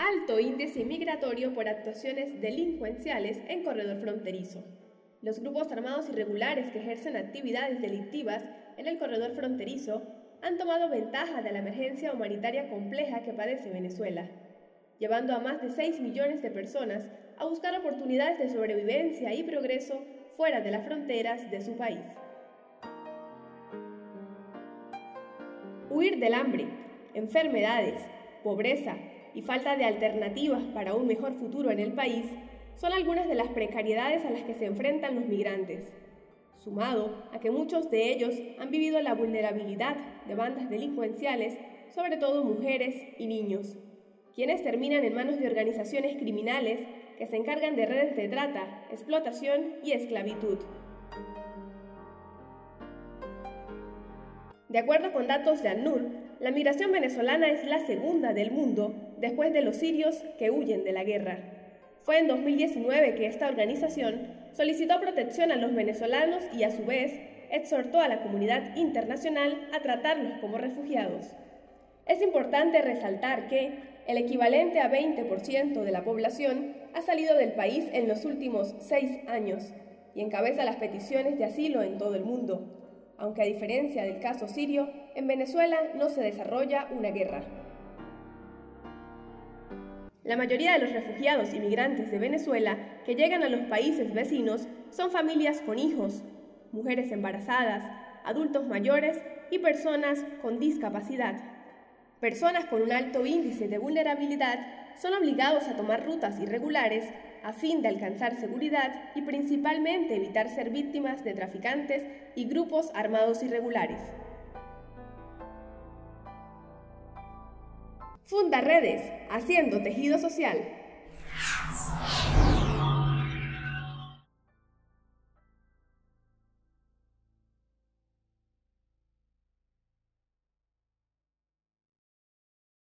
alto índice migratorio por actuaciones delincuenciales en corredor fronterizo. Los grupos armados irregulares que ejercen actividades delictivas en el corredor fronterizo han tomado ventaja de la emergencia humanitaria compleja que padece Venezuela, llevando a más de 6 millones de personas a buscar oportunidades de sobrevivencia y progreso fuera de las fronteras de su país. Huir del hambre, enfermedades, pobreza y falta de alternativas para un mejor futuro en el país son algunas de las precariedades a las que se enfrentan los migrantes, sumado a que muchos de ellos han vivido la vulnerabilidad de bandas delincuenciales, sobre todo mujeres y niños, quienes terminan en manos de organizaciones criminales que se encargan de redes de trata, explotación y esclavitud. De acuerdo con datos de ANUR, la migración venezolana es la segunda del mundo después de los sirios que huyen de la guerra. Fue en 2019 que esta organización solicitó protección a los venezolanos y a su vez exhortó a la comunidad internacional a tratarlos como refugiados. Es importante resaltar que el equivalente a 20% de la población ha salido del país en los últimos seis años y encabeza las peticiones de asilo en todo el mundo, aunque a diferencia del caso sirio, en Venezuela no se desarrolla una guerra. La mayoría de los refugiados y migrantes de Venezuela que llegan a los países vecinos son familias con hijos, mujeres embarazadas, adultos mayores y personas con discapacidad. Personas con un alto índice de vulnerabilidad son obligados a tomar rutas irregulares a fin de alcanzar seguridad y principalmente evitar ser víctimas de traficantes y grupos armados irregulares. Funda redes, haciendo tejido social.